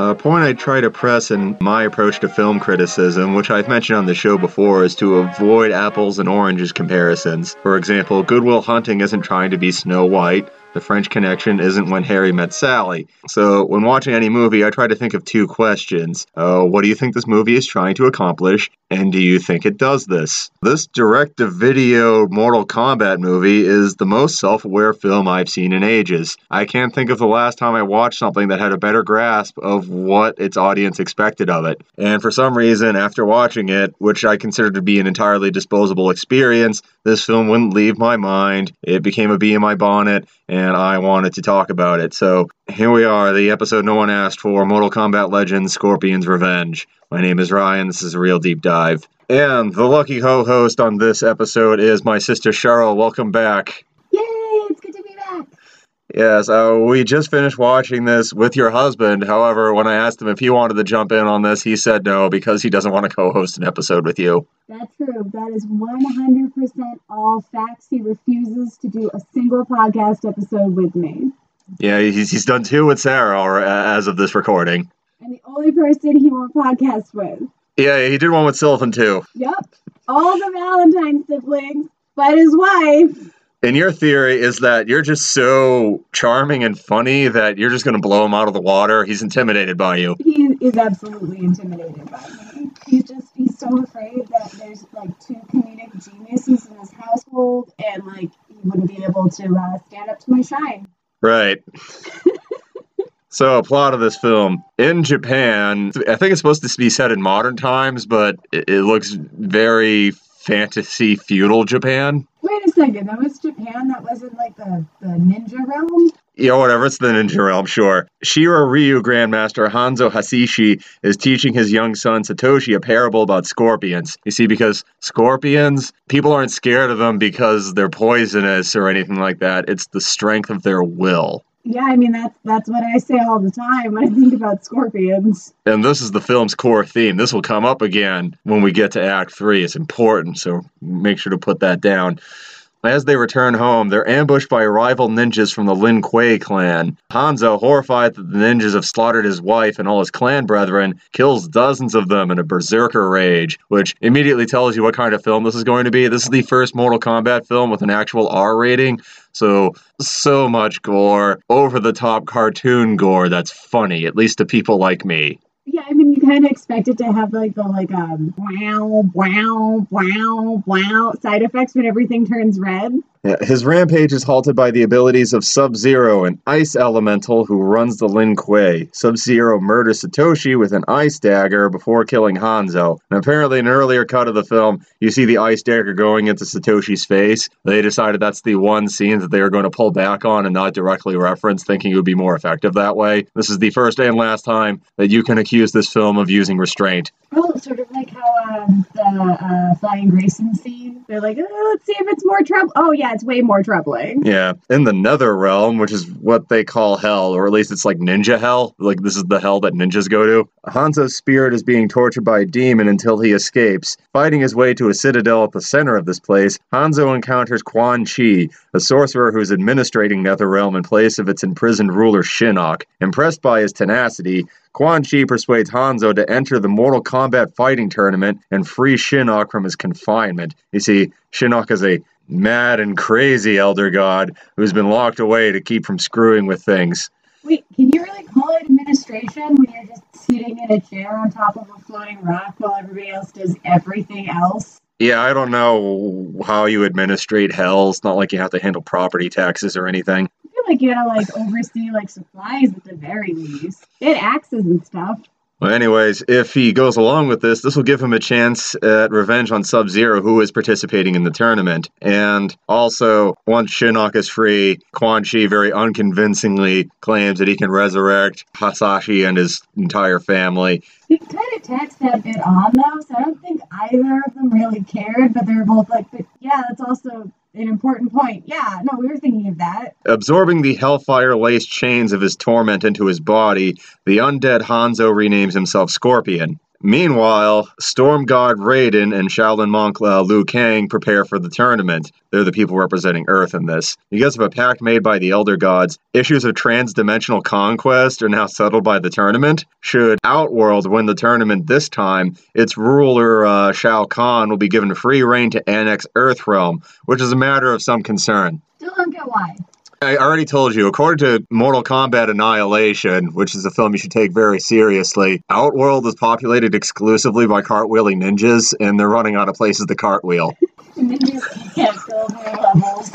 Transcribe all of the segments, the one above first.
A point I try to press in my approach to film criticism, which I've mentioned on the show before, is to avoid apples and oranges comparisons. For example, Good Will Hunting isn't trying to be Snow White, the French Connection isn't when Harry met Sally. So, when watching any movie, I try to think of two questions. Uh, what do you think this movie is trying to accomplish? And do you think it does this? This direct to video Mortal Kombat movie is the most self aware film I've seen in ages. I can't think of the last time I watched something that had a better grasp of what its audience expected of it. And for some reason, after watching it, which I consider to be an entirely disposable experience, this film wouldn't leave my mind. It became a bee in my bonnet, and I wanted to talk about it. So here we are, the episode no one asked for Mortal Kombat Legends Scorpion's Revenge. My name is Ryan. This is a Reel Deep Dive. And the lucky co host on this episode is my sister Cheryl. Welcome back. Yay, it's good to be back. Yes, uh, we just finished watching this with your husband. However, when I asked him if he wanted to jump in on this, he said no because he doesn't want to co host an episode with you. That's true. That is 100% all facts. He refuses to do a single podcast episode with me. Yeah, he's, he's done two with Sarah or, uh, as of this recording. And the only person he won't podcast with. Yeah, he did one with Sylvan too. Yep. All the Valentine siblings, but his wife. And your theory is that you're just so charming and funny that you're just going to blow him out of the water. He's intimidated by you. He is absolutely intimidated by me. He's just, he's so afraid that there's like two comedic geniuses in his household and like he wouldn't be able to uh, stand up to my shine. Right. so, a plot of this film in Japan. I think it's supposed to be set in modern times, but it, it looks very fantasy feudal Japan. Wait a second, that was Japan. That wasn't like the, the ninja realm. Yeah, whatever. It's the ninja realm, sure. Shirai Ryu Grandmaster Hanzo Hasashi is teaching his young son Satoshi a parable about scorpions. You see, because scorpions, people aren't scared of them because they're poisonous or anything like that. It's the strength of their will. Yeah, I mean that's that's what I say all the time when I think about scorpions. And this is the film's core theme. This will come up again when we get to Act 3. It's important, so make sure to put that down. As they return home, they're ambushed by rival ninjas from the Lin Kuei clan. Hanzo, horrified that the ninjas have slaughtered his wife and all his clan brethren, kills dozens of them in a berserker rage, which immediately tells you what kind of film this is going to be. This is the first Mortal Kombat film with an actual R rating, so, so much gore, over the top cartoon gore that's funny, at least to people like me. Yeah, I mean, kind of expect it to have like the like um wow wow wow wow side effects when everything turns red. Yeah, his rampage is halted by the abilities of Sub Zero, an ice elemental who runs the Lin Kuei. Sub Zero murders Satoshi with an ice dagger before killing Hanzo. And apparently, in an earlier cut of the film, you see the ice dagger going into Satoshi's face. They decided that's the one scene that they were going to pull back on and not directly reference, thinking it would be more effective that way. This is the first and last time that you can accuse this film of using restraint. Oh, sort of like how um, the uh, Flying Grayson scene. They're like, oh, let's see if it's more trouble. Oh, yeah, it's way more troubling. Yeah. In the nether realm, which is what they call hell, or at least it's like ninja hell. Like this is the hell that ninjas go to. Hanzo's spirit is being tortured by a demon until he escapes. Fighting his way to a citadel at the center of this place, Hanzo encounters Quan Chi, a sorcerer who is administrating Netherrealm in place of its imprisoned ruler Shinnok. Impressed by his tenacity, Quan Chi persuades Hanzo to enter the Mortal Kombat fighting tournament and free Shinnok from his confinement. You see, Shinnok is a mad and crazy elder god who's been locked away to keep from screwing with things. Wait, can you really call it administration when you're just sitting in a chair on top of a floating rock while everybody else does everything else? Yeah, I don't know how you administrate hell. It's not like you have to handle property taxes or anything. I feel like you gotta like oversee like supplies at the very least. Get axes and stuff. Well, anyways, if he goes along with this, this will give him a chance at revenge on Sub Zero, who is participating in the tournament. And also, once Shinnok is free, Quan Chi very unconvincingly claims that he can resurrect Hasashi and his entire family. He kind of taxed that bit on though, so I don't think either of them really cared. But they're both like, "But yeah, that's also an important point." Yeah, no, we were thinking of that. Absorbing the hellfire laced chains of his torment into his body, the undead Hanzo renames himself Scorpion. Meanwhile, Storm God Raiden and Shaolin monk uh, Liu Kang prepare for the tournament. They're the people representing Earth in this. Because of a pact made by the Elder Gods, issues of trans-dimensional conquest are now settled by the tournament. Should Outworld win the tournament this time, its ruler uh, Shao Kahn will be given free reign to annex Earthrealm, which is a matter of some concern. Still don't get why. I already told you, according to Mortal Kombat Annihilation, which is a film you should take very seriously, Outworld is populated exclusively by cartwheeling ninjas, and they're running out of places to cartwheel. Ninjas can't build new levels.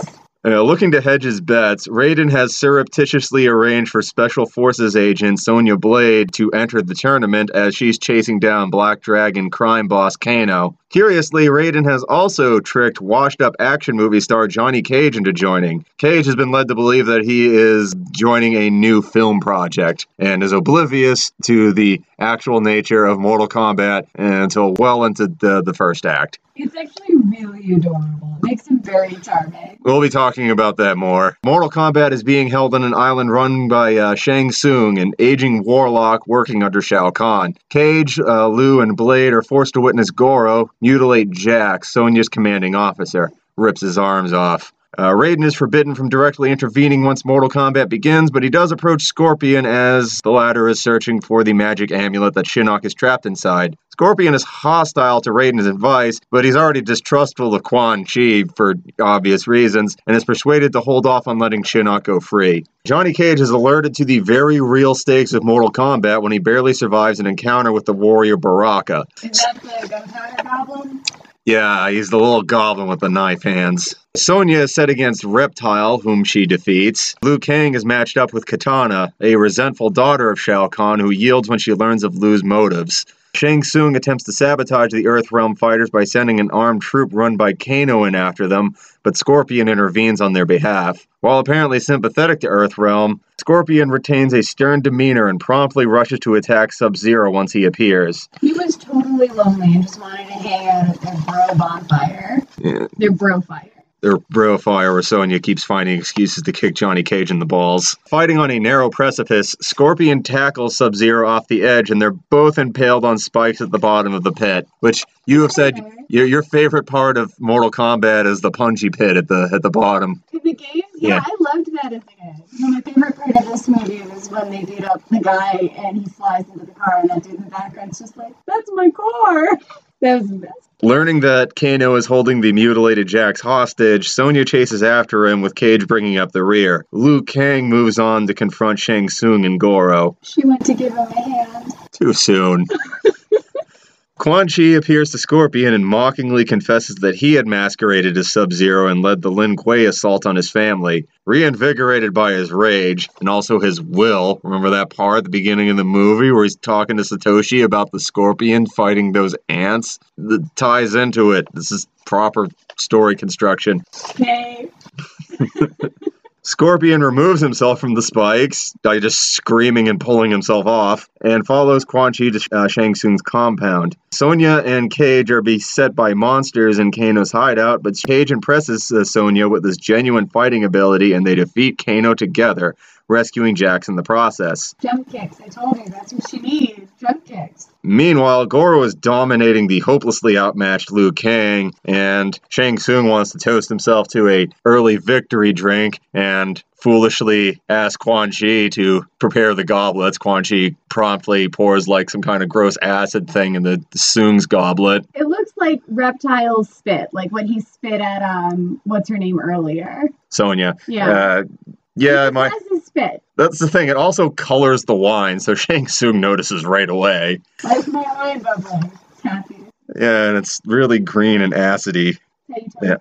Uh, looking to hedge his bets, Raiden has surreptitiously arranged for Special Forces agent Sonya Blade to enter the tournament as she's chasing down Black Dragon crime boss Kano. Curiously, Raiden has also tricked washed up action movie star Johnny Cage into joining. Cage has been led to believe that he is joining a new film project and is oblivious to the actual nature of Mortal Kombat until well into the, the first act. It's actually really adorable. It makes him very charming. We'll be talking about that more. Mortal Kombat is being held on an island run by uh, Shang Tsung, an aging warlock working under Shao Kahn. Cage, uh, Liu, and Blade are forced to witness Goro mutilate Jax, Sonya's commanding officer. Rips his arms off. Uh, Raiden is forbidden from directly intervening once Mortal Kombat begins, but he does approach Scorpion as the latter is searching for the magic amulet that Shinnok is trapped inside. Scorpion is hostile to Raiden's advice, but he's already distrustful of Quan Chi for obvious reasons, and is persuaded to hold off on letting Shinnok go free. Johnny Cage is alerted to the very real stakes of Mortal Kombat when he barely survives an encounter with the warrior Baraka. Is that the goblin? Yeah, he's the little goblin with the knife hands. Sonya is set against Reptile, whom she defeats. Liu Kang is matched up with Katana, a resentful daughter of Shao Kahn who yields when she learns of Liu's motives. Shang Tsung attempts to sabotage the Earthrealm fighters by sending an armed troop run by Kano in after them, but Scorpion intervenes on their behalf. While apparently sympathetic to Earthrealm, Scorpion retains a stern demeanor and promptly rushes to attack Sub Zero once he appears. He was totally lonely and just wanted to hang out at their bro bonfire. Yeah. Their bro fire. Their bro fire where Sonya keeps finding excuses to kick Johnny Cage in the balls. Fighting on a narrow precipice, Scorpion tackles Sub Zero off the edge, and they're both impaled on spikes at the bottom of the pit. Which you have said your, your favorite part of Mortal Kombat is the punchy pit at the at the bottom. In the game? Yeah, Yeah. I loved that as a kid. You know, my favorite part of this movie was when they beat up the guy and he flies into the car and that dude in the background's just like, that's my car. That was the best. Learning that Kano is holding the mutilated Jax hostage, Sonya chases after him with Cage bringing up the rear. Liu Kang moves on to confront Shang Tsung and Goro. She went to give him a hand. Too soon. Quan Chi appears to Scorpion and mockingly confesses that he had masqueraded as Sub Zero and led the Lin Kuei assault on his family. Reinvigorated by his rage and also his will, remember that part at the beginning of the movie where he's talking to Satoshi about the Scorpion fighting those ants? That ties into it. This is proper story construction. Okay. Scorpion removes himself from the spikes by just screaming and pulling himself off, and follows Quan Chi to uh, Shang Tsung's compound. Sonya and Cage are beset by monsters in Kano's hideout, but Cage impresses uh, Sonya with his genuine fighting ability, and they defeat Kano together, rescuing Jax in the process. Jump kicks. I told you that's what she needs. Jump kicks. Meanwhile, Goro is dominating the hopelessly outmatched Liu Kang, and Shang Tsung wants to toast himself to a early victory drink and foolishly asks Quan Chi to prepare the goblets. Quan Chi promptly pours like some kind of gross acid thing in the Tsung's goblet. It looks like Reptile's spit, like what he spit at um what's her name earlier. Sonya. Yeah. Uh, yeah, my spit. that's the thing. It also colors the wine, so Shang Tsung notices right away. Like my wine bubbling. Yeah, and it's really green and acidy. How you tell Yeah.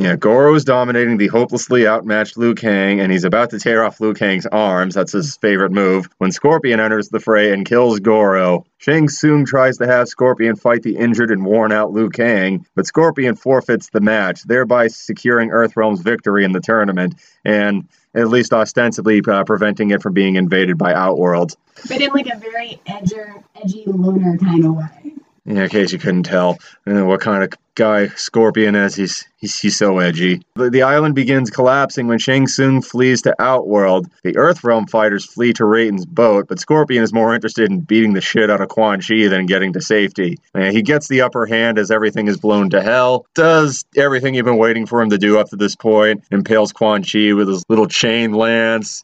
Yeah, Goro is dominating the hopelessly outmatched Liu Kang, and he's about to tear off Liu Kang's arms. That's his favorite move. When Scorpion enters the fray and kills Goro, Shang Tsung tries to have Scorpion fight the injured and worn out Liu Kang, but Scorpion forfeits the match, thereby securing Earthrealm's victory in the tournament, and at least ostensibly uh, preventing it from being invaded by Outworld. But in like a very edger, edgy lunar kind of way. In case you couldn't tell what kind of guy Scorpion is. He's he's, he's so edgy. The, the island begins collapsing when Shang Tsung flees to Outworld. The Earthrealm fighters flee to Raiden's boat, but Scorpion is more interested in beating the shit out of Quan Chi than getting to safety. Uh, he gets the upper hand as everything is blown to hell. Does everything you've been waiting for him to do up to this point. Impales Quan Chi with his little chain lance.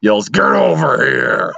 Yells, "Get over here!"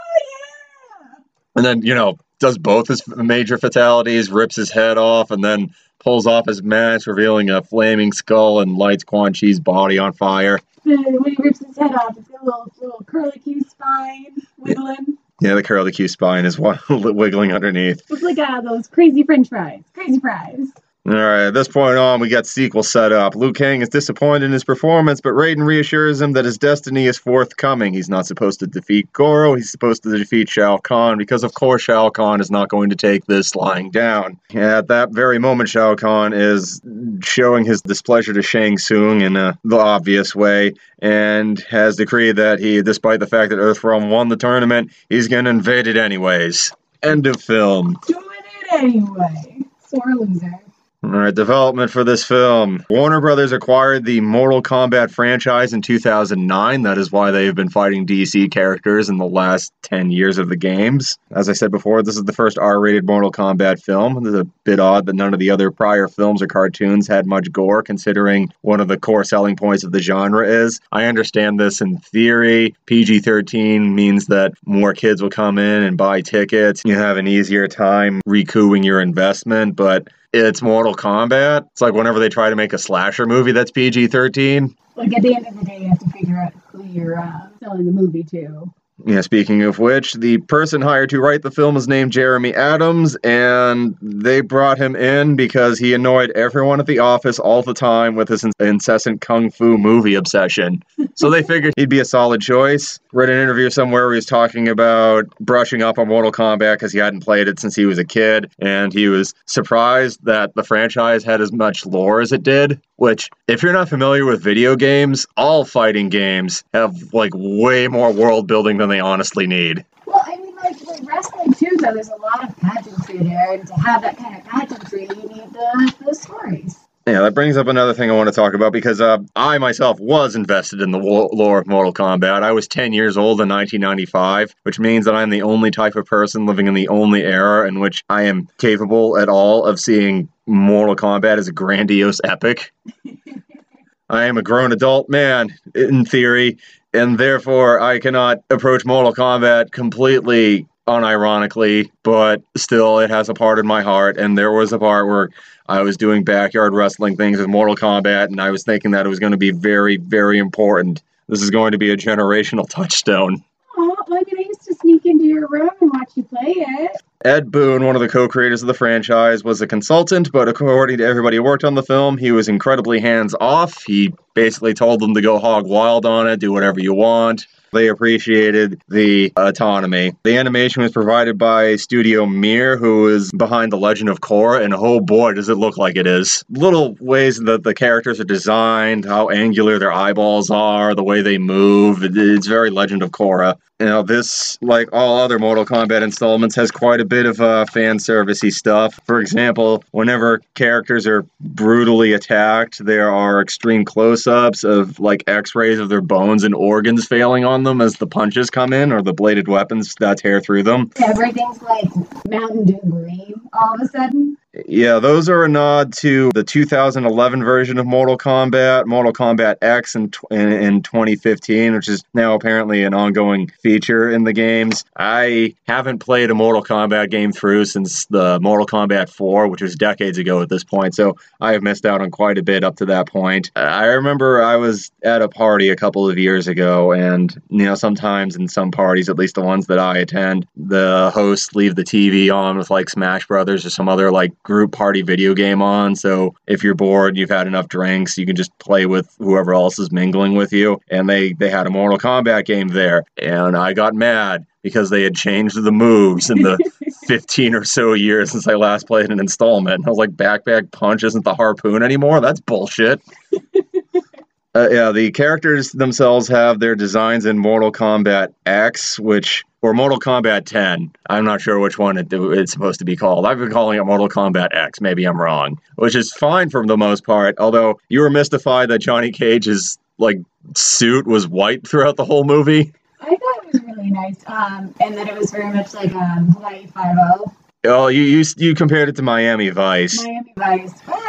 and then you know does both his major fatalities, rips his head off, and then pulls off his mask, revealing a flaming skull and lights Quan Chi's body on fire. When he rips his head off, it's got a little, little curly Q spine wiggling. Yeah, the curly Q spine is wiggling underneath. Looks like uh, those crazy French fries. Crazy fries. All right, at this point on, we got sequel set up. Liu Kang is disappointed in his performance, but Raiden reassures him that his destiny is forthcoming. He's not supposed to defeat Goro, he's supposed to defeat Shao Kahn, because of course Shao Kahn is not going to take this lying down. At that very moment, Shao Kahn is showing his displeasure to Shang Tsung in the obvious way, and has decreed that he, despite the fact that Earthrealm won the tournament, he's going to invade it anyways. End of film. Doing it anyway. Sore loser. All right, development for this film. Warner Brothers acquired the Mortal Kombat franchise in 2009. That is why they have been fighting DC characters in the last 10 years of the games. As I said before, this is the first R rated Mortal Kombat film. It's a bit odd that none of the other prior films or cartoons had much gore, considering one of the core selling points of the genre is. I understand this in theory. PG 13 means that more kids will come in and buy tickets. You have an easier time recouping your investment, but it's Mortal Kombat. It's like whenever they try to make a slasher movie that's PG 13. Like at the end of the day, you have to figure out who you're uh, selling the movie to. Yeah, speaking of which, the person hired to write the film is named Jeremy Adams, and they brought him in because he annoyed everyone at the office all the time with his incessant kung fu movie obsession. so they figured he'd be a solid choice. Read an interview somewhere where he was talking about brushing up on Mortal Kombat because he hadn't played it since he was a kid, and he was surprised that the franchise had as much lore as it did. Which, if you're not familiar with video games, all fighting games have like way more world building than they honestly need. Well, I mean, like with wrestling too, though, there's a lot of pageantry there, and to have that kind of pageantry, you need the, the stories. Yeah, that brings up another thing I want to talk about because uh, I myself was invested in the lore of Mortal Kombat. I was 10 years old in 1995, which means that I'm the only type of person living in the only era in which I am capable at all of seeing Mortal Kombat as a grandiose epic. I am a grown adult man, in theory, and therefore I cannot approach Mortal Kombat completely unironically, but still it has a part in my heart. And there was a part where I was doing backyard wrestling things with Mortal Kombat, and I was thinking that it was going to be very, very important. This is going to be a generational touchstone. Oh, mean, I used to sneak into your room and watch you play it. Ed Boon, one of the co creators of the franchise, was a consultant, but according to everybody who worked on the film, he was incredibly hands off. He basically told them to go hog wild on it, do whatever you want. They appreciated the autonomy. The animation was provided by Studio Mir, who is behind The Legend of Korra, and oh boy, does it look like it is. Little ways that the characters are designed, how angular their eyeballs are, the way they move. It's very Legend of Korra. You know, this, like all other Mortal Kombat installments, has quite a bit of uh, fan servicey stuff. For example, whenever characters are brutally attacked, there are extreme close ups of like x rays of their bones and organs failing on them as the punches come in or the bladed weapons that tear through them. Everything's like Mountain Dew green all of a sudden. Yeah, those are a nod to the 2011 version of Mortal Kombat, Mortal Kombat X in, in, in 2015, which is now apparently an ongoing feature in the games. I haven't played a Mortal Kombat game through since the Mortal Kombat 4, which was decades ago at this point, so I have missed out on quite a bit up to that point. I remember I was at a party a couple of years ago, and you know, sometimes in some parties, at least the ones that I attend, the hosts leave the TV on with like Smash Brothers or some other like group party video game on. So if you're bored, you've had enough drinks, you can just play with whoever else is mingling with you. And they they had a Mortal Kombat game there, and I got mad because they had changed the moves in the 15 or so years since I last played an installment. And I was like, back back punch isn't the harpoon anymore. That's bullshit. Uh, yeah, the characters themselves have their designs in Mortal Kombat X, which or Mortal Kombat 10. I'm not sure which one it, it's supposed to be called. I've been calling it Mortal Kombat X. Maybe I'm wrong, which is fine for the most part. Although you were mystified that Johnny Cage's like suit was white throughout the whole movie. I thought it was really nice, um, and that it was very much like um, Hawaii Five O. Oh, you you you compared it to Miami Vice. Miami Vice. Thing.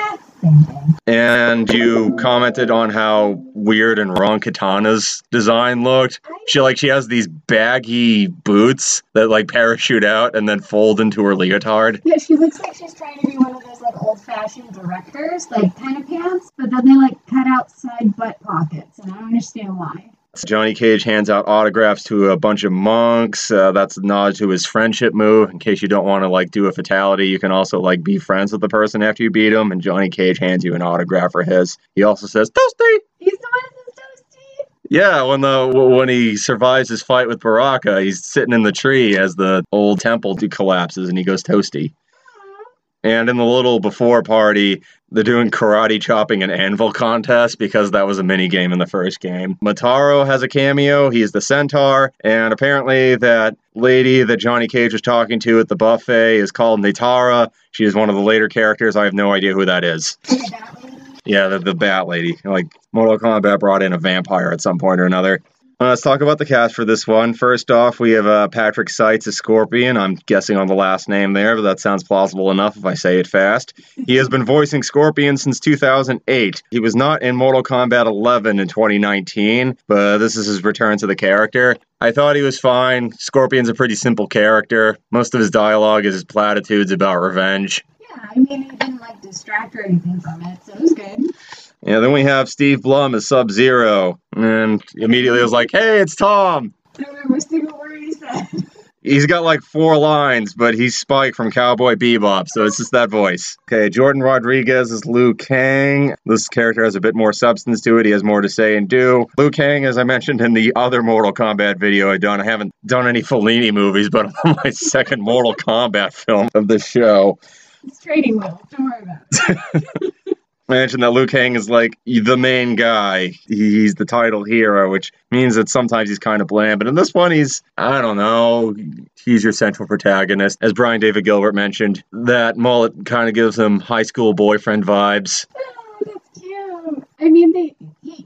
And you commented on how weird and wrong Katana's design looked. She like she has these baggy boots that like parachute out and then fold into her leotard. Yeah, she looks like she's trying to be one of those like old-fashioned directors, like kind of pants, but then they like cut out side butt pockets, and I don't understand why. Johnny Cage hands out autographs to a bunch of monks. Uh, that's a nod to his friendship move. In case you don't want to like do a fatality, you can also like be friends with the person after you beat him. And Johnny Cage hands you an autograph for his. He also says toasty. He's the one toasty. Yeah, when the when he survives his fight with Baraka, he's sitting in the tree as the old temple collapses, and he goes toasty. And in the little before party, they're doing karate chopping and anvil contest because that was a mini game in the first game. Motaro has a cameo. He's the centaur. And apparently, that lady that Johnny Cage was talking to at the buffet is called Nitara. She is one of the later characters. I have no idea who that is. Like that lady. Yeah, the, the Bat Lady. Like, Mortal Kombat brought in a vampire at some point or another. Uh, let's talk about the cast for this one. First off, we have uh, Patrick Seitz as Scorpion. I'm guessing on the last name there, but that sounds plausible enough if I say it fast. He has been voicing Scorpion since 2008. He was not in Mortal Kombat 11 in 2019, but this is his return to the character. I thought he was fine. Scorpion's a pretty simple character. Most of his dialogue is his platitudes about revenge. Yeah, I mean, he didn't like distract or anything from it, so it was good. Yeah, then we have Steve Blum as Sub Zero, and immediately I was like, hey, it's Tom. I don't remember a single word he said. He's got like four lines, but he's Spike from Cowboy Bebop, so it's just that voice. Okay, Jordan Rodrigues is Liu Kang. This character has a bit more substance to it. He has more to say and do. Liu Kang, as I mentioned in the other Mortal Kombat video I done, I haven't done any Fellini movies, but I'm my second Mortal Kombat film of the show. It's trading wheels. Don't worry about it. I mentioned that Liu Kang is like the main guy. He's the title hero, which means that sometimes he's kind of bland. But in this one, he's, I don't know, he's your central protagonist. As Brian David Gilbert mentioned, that mullet kind of gives him high school boyfriend vibes. Oh, that's cute. I mean, they pay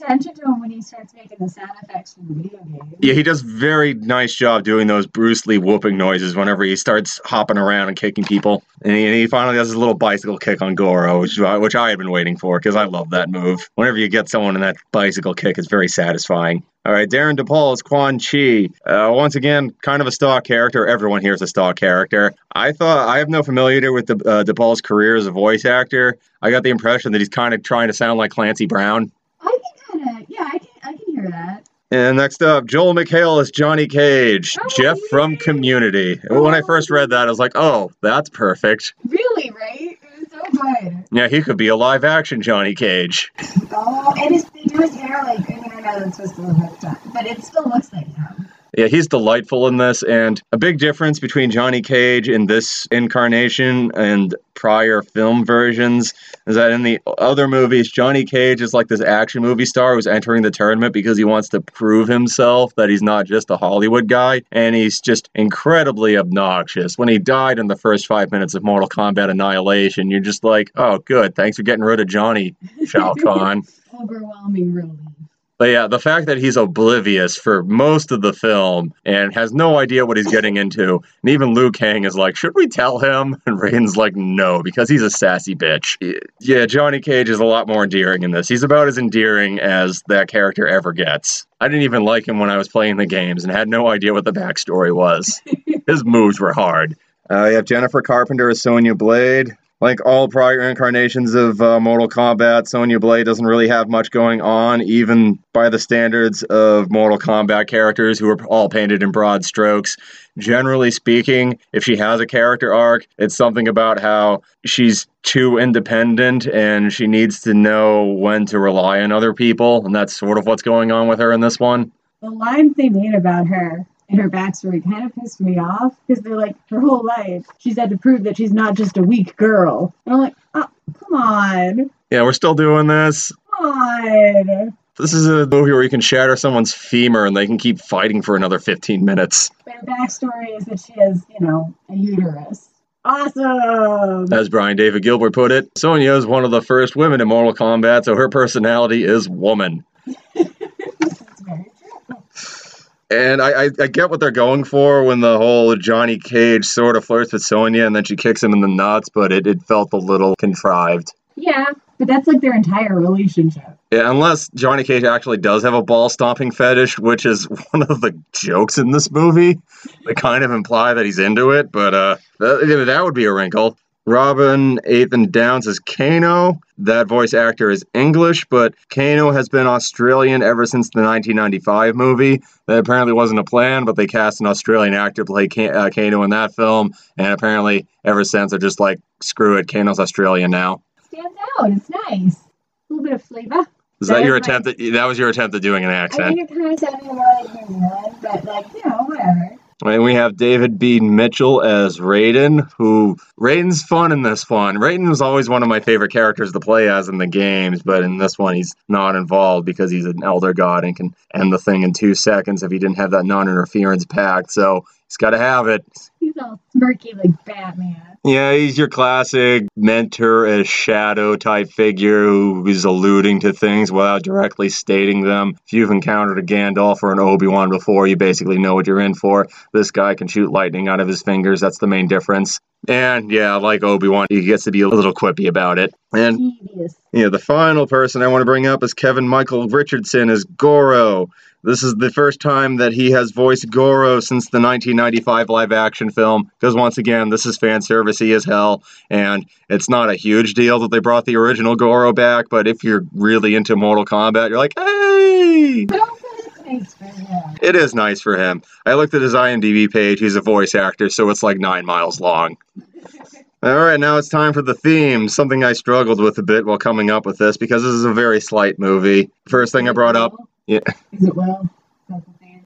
attention to him when he starts making the sound effects from the video game. Yeah, he does very nice job doing those Bruce Lee whooping noises whenever he starts hopping around and kicking people. And he, and he finally does his little bicycle kick on Goro, which, which I had been waiting for because I love that move. Whenever you get someone in that bicycle kick, it's very satisfying. All right, Darin De Paul is Quan Chi. Uh, once again, kind of a stock character. Everyone here is a stock character. I thought I have no familiarity with the, uh, De Paul's career as a voice actor. I got the impression that he's kind of trying to sound like Clancy Brown. I can kind of, yeah, I can, I can hear that. And next up, Joel McHale is Johnny Cage, Oh, Jeff from yay. Community. When I first read that, I was like, oh, that's perfect. Really, right? It was so good. Yeah, he could be a live action Johnny Cage. Oh, and his, they do his hair like, I mean, I know that's supposed to look like that, but it still looks like him. Yeah, he's delightful in this. And a big difference between Johnny Cage in this incarnation and prior film versions is that in the other movies, Johnny Cage is like this action movie star who's entering the tournament because he wants to prove himself that he's not just a Hollywood guy. And he's just incredibly obnoxious. When he died in the first five minutes of Mortal Kombat Annihilation, you're just like, oh, good. Thanks for getting rid of Johnny, Shao Kahn. Overwhelming relief. But yeah, the fact that he's oblivious for most of the film and has no idea what he's getting into, and even Liu Kang is like, should we tell him? And Raiden's like, no, because he's a sassy bitch. Yeah, Johnny Cage is a lot more endearing in this. He's about as endearing as that character ever gets. I didn't even like him when I was playing the games and had no idea what the backstory was. His moves were hard. Uh, you have Jennifer Carpenter as Sonya Blade. Like all prior incarnations of uh, Mortal Kombat, Sonya Blade doesn't really have much going on, even by the standards of Mortal Kombat characters who are all painted in broad strokes. Generally speaking, if she has a character arc, it's something about how she's too independent and she needs to know when to rely on other people, and that's sort of what's going on with her in this one. The lines they made about her and her backstory kind of pissed me off because they're like, her whole life, she's had to prove that she's not just a weak girl. And I'm like, oh, come on. Yeah, we're still doing this. Come on. This is a movie where you can shatter someone's femur and they can keep fighting for another 15 minutes. But her backstory is that she has, you know, a uterus. Awesome. As Brian David Gilbert put it, Sonya is one of the first women in Mortal Kombat, so her personality is woman. That's very true. And I, I, I get what they're going for when the whole Johnny Cage sort of flirts with Sonya and then she kicks him in the nuts, but it, it felt a little contrived. Yeah, but that's like their entire relationship. Yeah, unless Johnny Cage actually does have a ball stomping fetish, which is one of the jokes in this movie. They kind of imply that he's into it, but uh, that, that would be a wrinkle. Robin Atkin Downes is Kano. That voice actor is English, but Kano has been Australian ever since the 1995 movie. That apparently wasn't a plan, but they cast an Australian actor to play uh, Kano in that film, and apparently ever since they're just like, screw it, Kano's Australian now. Stands out. It's nice. A little bit of flavor. Is That that, your my- attempt? At, that was your attempt at doing an accent. I mean, it kind of sounded more like New Zealand, but like, you know, whatever. And we have David B. Mitchell as Raiden, who Raiden's fun in this one. Raiden was always one of my favorite characters to play as in the games, but in this one he's not involved because he's an elder god and can end the thing in two seconds if he didn't have that non-interference pact. So he's got to have it. He's all smirky like Batman. Yeah, he's your classic mentor as shadow type figure who is alluding to things without directly stating them. If you've encountered a Gandalf or an Obi-Wan before, you basically know what you're in for. This guy can shoot lightning out of his fingers. That's the main difference. And yeah, like Obi-Wan, he gets to be a little quippy about it. And yeah, the final person I want to bring up is Kevin Michael Richardson as Goro. This is the first time that he has voiced Goro since the 1995 live action film. Because once again, this is fan servicey as hell, and it's not a huge deal that they brought the original Goro back. But if you're really into Mortal Kombat, you're like, hey, it's nice for him. it is nice for him. I looked at his IMDb page. He's a voice actor, so it's like nine miles long. All right, now it's time for the theme. Something I struggled with a bit while coming up with this because this is a very slight movie. First thing I brought up, yeah. Is it Will?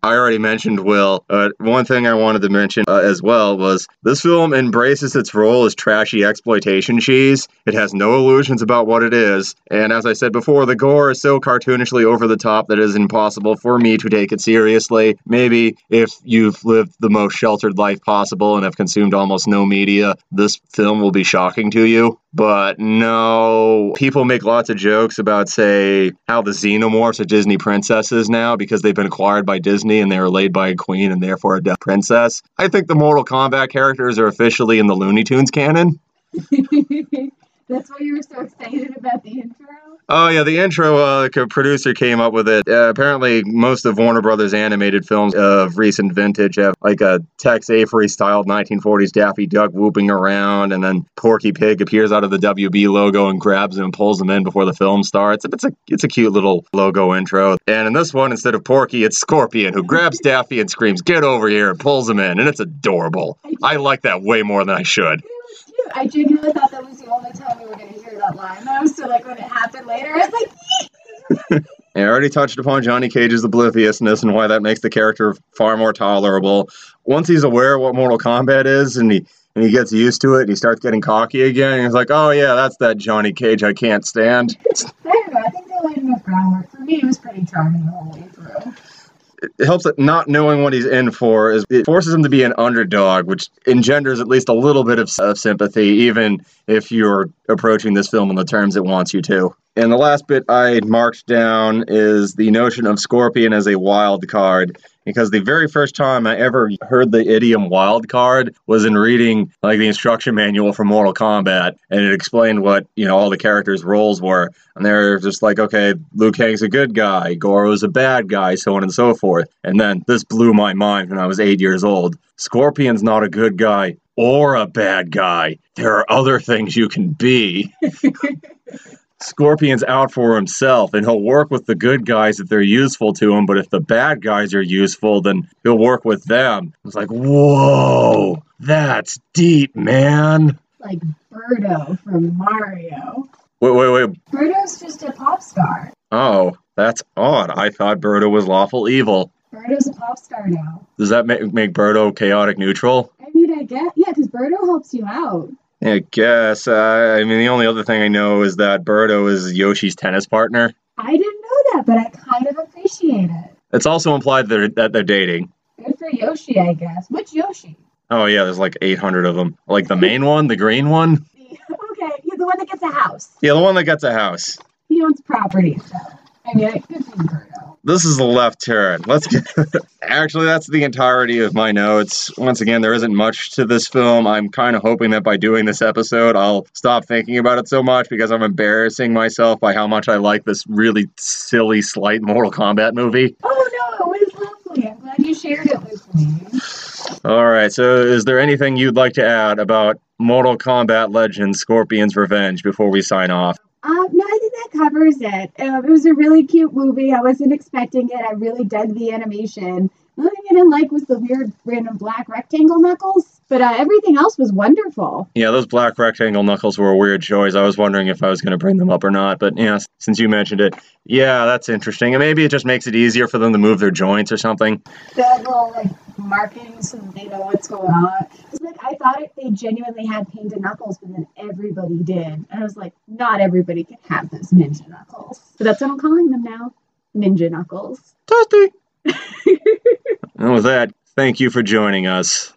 I already mentioned Will. Uh, one thing I wanted to mention uh, as well was this film embraces its role as trashy exploitation cheese. It has no illusions about what it is, and as I said before, the gore is so cartoonishly over the top that it is impossible for me to take it seriously. Maybe if you've lived the most sheltered life possible and have consumed almost no media, this film will be shocking to you. But no, people make lots of jokes about, say, how the xenomorphs are Disney princesses now because they've been acquired by Disney and they were laid by a queen and therefore a deaf princess. I think the Mortal Kombat characters are officially in the Looney Tunes canon. That's why you were so excited about the intro? Oh yeah, the intro uh, producer came up with it. Uh, apparently, most of Warner Brothers animated films of recent vintage have like a Tex Avery styled 1940s Daffy Duck whooping around, and then Porky Pig appears out of the WB logo and grabs him and pulls him in before the film starts. It's a it's a cute little logo intro. And in this one, instead of Porky, it's Scorpion who grabs Daffy and screams, "Get over here!" and pulls him in, and it's adorable. I like that way more than I should. I genuinely thought that was the only time we were going to hear that line, though. So, like, when it happened later, I was like, I already touched upon Johnny Cage's obliviousness and why that makes the character far more tolerable. Once he's aware of what Mortal Kombat is and he and he gets used to it and he starts getting cocky again, he's like, oh yeah, that's that Johnny Cage I can't stand. I don't know. I think they laid enough groundwork. For me, it was pretty charming the whole way through. It helps that not knowing what he's in for is it forces him to be an underdog, which engenders at least a little bit of, of sympathy, even if you're approaching this film on the terms it wants you to. And the last bit I marked down is the notion of Scorpion as a wild card. Because the very first time I ever heard the idiom wild card was in reading like the instruction manual for Mortal Kombat, and it explained what you know all the characters' roles were, and they're just like, okay, Liu Kang's a good guy, Goro's a bad guy, so on and so forth. And then this blew my mind when I was eight years old. Scorpion's not a good guy or a bad guy. There are other things you can be. Scorpion's out for himself and he'll work with the good guys if they're useful to him, but if the bad guys are useful, then he'll work with them. It's like, whoa, that's deep, man. Like Birdo from Mario. Wait, wait, wait. Birdo's just a pop star. Oh, that's odd. I thought Birdo was lawful evil. Birdo's a pop star now. Does that make, make Birdo chaotic neutral? I mean, I get, yeah, because Birdo helps you out. I guess. Uh, I mean, the only other thing I know is that Birdo is Yoshi's tennis partner. I didn't know that, but I kind of appreciate it. It's also implied that they're, that they're dating. Good for Yoshi, I guess. Which Yoshi? Oh yeah, there's like 800 of them. Like the main one, the green one. Okay, yeah, the one that gets a house. Yeah, the one that gets a house. He owns property, so I mean, it could be Birdo. This is the left turn. Let's get. Actually, that's the entirety of my notes. Once again, there isn't much to this film. I'm kind of hoping that by doing this episode, I'll stop thinking about it so much because I'm embarrassing myself by how much I like this really silly, slight Mortal Kombat movie. Oh no, it was lovely. I'm glad you shared it with me. All right, so is there anything you'd like to add about Mortal Kombat Legends Scorpion's Revenge before we sign off? Um, no, covers it. Um, it was a really cute movie. I wasn't expecting it. I really dug the animation. The only thing I didn't like was the weird random black rectangle knuckles, but uh, everything else was wonderful. Yeah, those black rectangle knuckles were a weird choice. I was wondering if I was going to bring them up or not, but yeah, since you mentioned it, yeah, that's interesting. And maybe it just makes it easier for them to move their joints or something. The little like markings so they know what's going on. It's like I thought it, they genuinely had painted knuckles, but then everybody did, and I was like, not everybody can have those ninja knuckles. But that's what I'm calling them now, ninja knuckles. Toasty! and with that, thank you for joining us.